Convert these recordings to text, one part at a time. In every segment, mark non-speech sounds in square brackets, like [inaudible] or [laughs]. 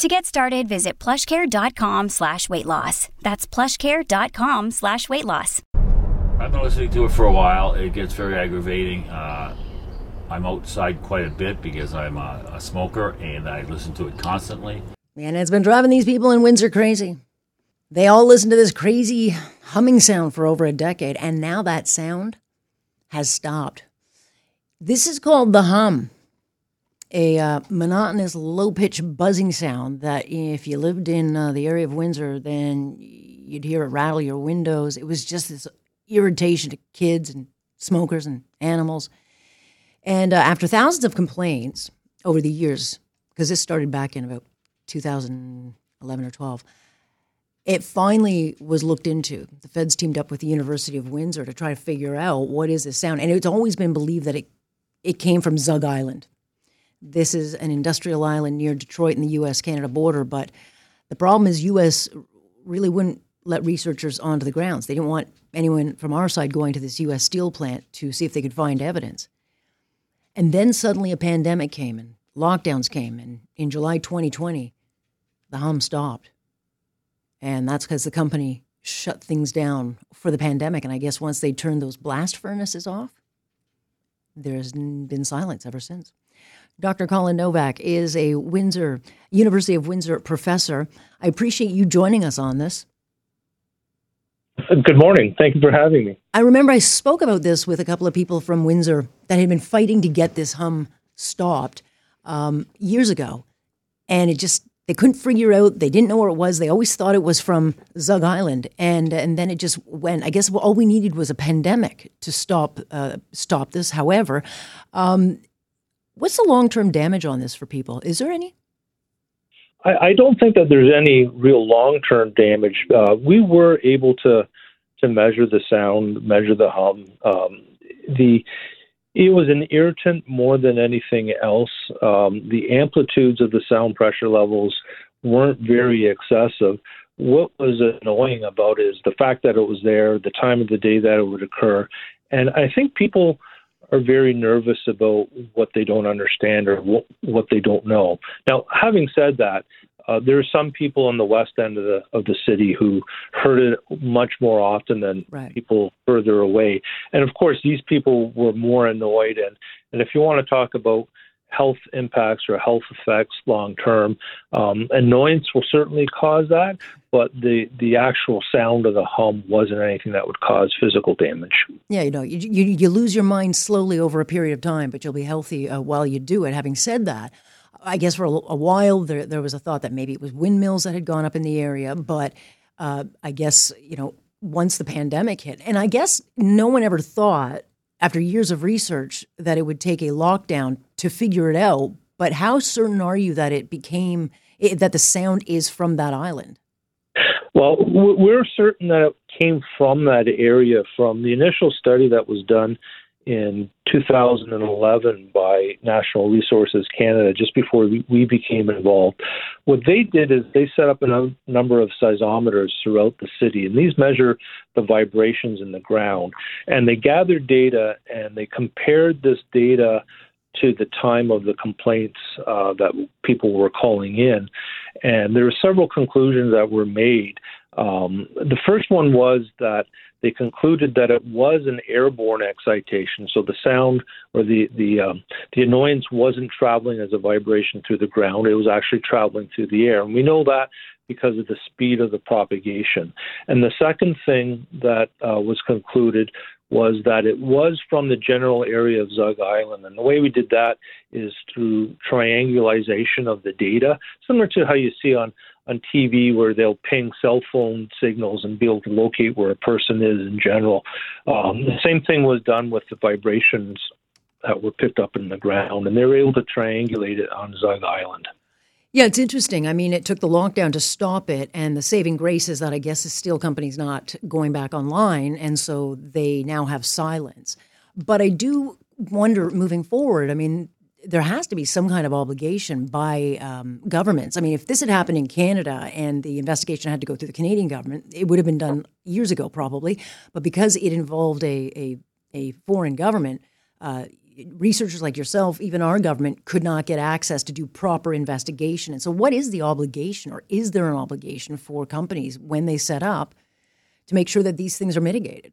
To get started, visit plushcare.com slash weight loss. That's plushcare.com slash weight loss. I've been listening to it for a while. It gets very aggravating. Uh, I'm outside quite a bit because I'm a, a smoker and I listen to it constantly. And it's been driving these people in Windsor crazy. They all listen to this crazy humming sound for over a decade, and now that sound has stopped. This is called the hum, a uh, monotonous, low pitched buzzing sound that if you lived in uh, the area of Windsor, then you'd hear it rattle your windows. It was just this irritation to kids and smokers and animals. And uh, after thousands of complaints over the years, because this started back in about 2011 or 12, it finally was looked into. The feds teamed up with the University of Windsor to try to figure out what is this sound. And it's always been believed that it, it came from Zug Island. This is an industrial island near Detroit in the US Canada border. But the problem is, US really wouldn't let researchers onto the grounds. They didn't want anyone from our side going to this US steel plant to see if they could find evidence. And then suddenly a pandemic came and lockdowns came. And in July 2020, the hum stopped. And that's because the company shut things down for the pandemic. And I guess once they turned those blast furnaces off, there's been silence ever since. Dr. Colin Novak is a Windsor, University of Windsor professor. I appreciate you joining us on this. Good morning. Thank you for having me. I remember I spoke about this with a couple of people from Windsor that had been fighting to get this hum stopped um, years ago. And it just, they couldn't figure out, they didn't know where it was. They always thought it was from Zug Island. And, and then it just went, I guess all we needed was a pandemic to stop, uh, stop this. However, um, what's the long term damage on this for people? Is there any? I, I don't think that there's any real long term damage. Uh, we were able to to measure the sound, measure the hum. Um, the it was an irritant more than anything else. Um, the amplitudes of the sound pressure levels weren't very excessive. What was annoying about it is the fact that it was there, the time of the day that it would occur, and I think people are very nervous about what they don't understand or what, what they don't know. Now, having said that, uh, there are some people on the west end of the of the city who heard it much more often than right. people further away, and of course, these people were more annoyed. and And if you want to talk about health impacts or health effects long term. Um, annoyance will certainly cause that, but the the actual sound of the hum wasn't anything that would cause physical damage. Yeah, you know, you you, you lose your mind slowly over a period of time, but you'll be healthy uh, while you do it. Having said that. I guess for a, a while there, there was a thought that maybe it was windmills that had gone up in the area, but uh, I guess you know once the pandemic hit, and I guess no one ever thought after years of research that it would take a lockdown to figure it out. But how certain are you that it became it, that the sound is from that island? Well, we're certain that it came from that area from the initial study that was done in 2011 by National Resources Canada, just before we became involved. What they did is they set up a number of seismometers throughout the city, and these measure the vibrations in the ground. And they gathered data and they compared this data to the time of the complaints uh, that people were calling in. And there were several conclusions that were made. Um, the first one was that they concluded that it was an airborne excitation, so the sound or the the um, the annoyance wasn't traveling as a vibration through the ground; it was actually traveling through the air, and we know that because of the speed of the propagation. And the second thing that uh, was concluded was that it was from the general area of Zug Island. And the way we did that is through triangulation of the data, similar to how you see on on TV where they'll ping cell phone signals and be able to locate where a person is in general. Um, the same thing was done with the vibrations that were picked up in the ground, and they were able to triangulate it on Zug Island. Yeah, it's interesting. I mean, it took the lockdown to stop it, and the saving grace is that I guess the steel company's not going back online, and so they now have silence. But I do wonder moving forward. I mean, there has to be some kind of obligation by um, governments. I mean, if this had happened in Canada and the investigation had to go through the Canadian government, it would have been done years ago, probably. But because it involved a a, a foreign government, uh, researchers like yourself, even our government, could not get access to do proper investigation. And so, what is the obligation, or is there an obligation for companies when they set up to make sure that these things are mitigated?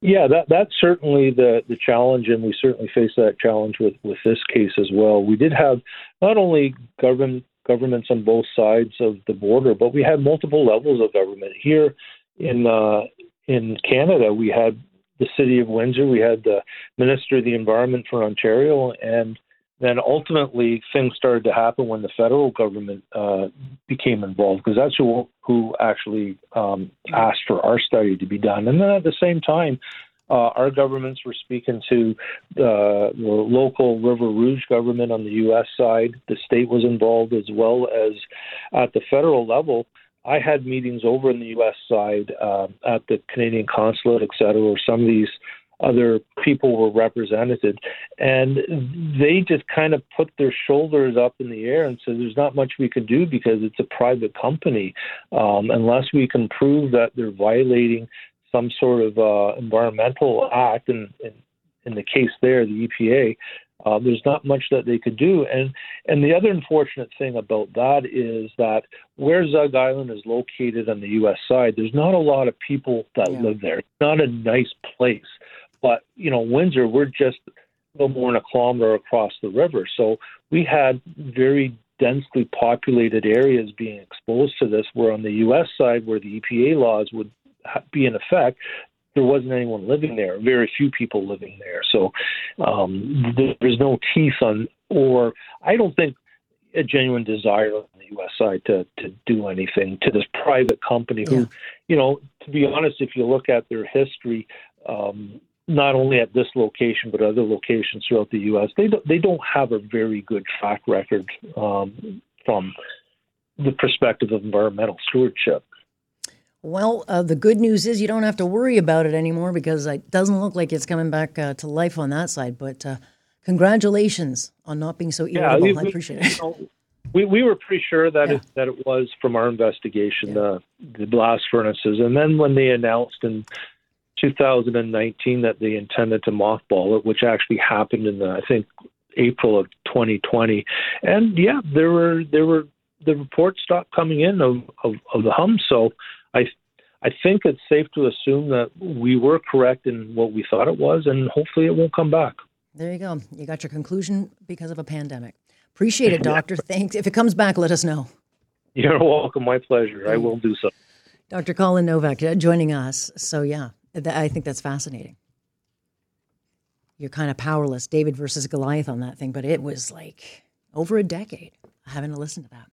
Yeah, that that's certainly the the challenge, and we certainly face that challenge with with this case as well. We did have not only government governments on both sides of the border, but we had multiple levels of government here in uh, in Canada. We had the city of Windsor. We had the Minister of the Environment for Ontario, and then ultimately things started to happen when the federal government uh, became involved because that's who who actually um, asked for our study to be done. And then at the same time, uh, our governments were speaking to the, the local River Rouge government on the U.S. side. The state was involved as well as at the federal level. I had meetings over in the U.S. side uh, at the Canadian consulate, et cetera, where some of these other people were represented, and they just kind of put their shoulders up in the air and said, "There's not much we can do because it's a private company, um, unless we can prove that they're violating some sort of uh, environmental act." And in the case there, the EPA, uh, there's not much that they could do. And and the other unfortunate thing about that is that where Zug Island is located on the U.S. side, there's not a lot of people that yeah. live there. It's not a nice place. But you know, Windsor, we're just a little more than a kilometer across the river, so we had very densely populated areas being exposed to this. Where on the U.S. side, where the EPA laws would be in effect, there wasn't anyone living there, very few people living there. So um, there's no teeth on, or I don't think a genuine desire on the U.S. side to to do anything to this private company. Who, yeah. you know, to be honest, if you look at their history. Um, not only at this location but other locations throughout the U.S. They don't, they don't have a very good track record um, from the perspective of environmental stewardship. Well, uh, the good news is you don't have to worry about it anymore because it doesn't look like it's coming back uh, to life on that side. But uh, congratulations on not being so irritable. Yeah, we, I appreciate it. You know, we, we were pretty sure that yeah. it, that it was from our investigation yeah. the the blast furnaces, and then when they announced in 2019 that they intended to mothball it, which actually happened in the I think April of 2020, and yeah, there were there were the reports stopped coming in of, of, of the hum. So I I think it's safe to assume that we were correct in what we thought it was, and hopefully it won't come back. There you go. You got your conclusion because of a pandemic. Appreciate it, [laughs] doctor. Thanks. If it comes back, let us know. You're welcome. My pleasure. I will do so. Dr. Colin Novak uh, joining us. So, yeah, I think that's fascinating. You're kind of powerless, David versus Goliath on that thing, but it was like over a decade. I haven't listened to that.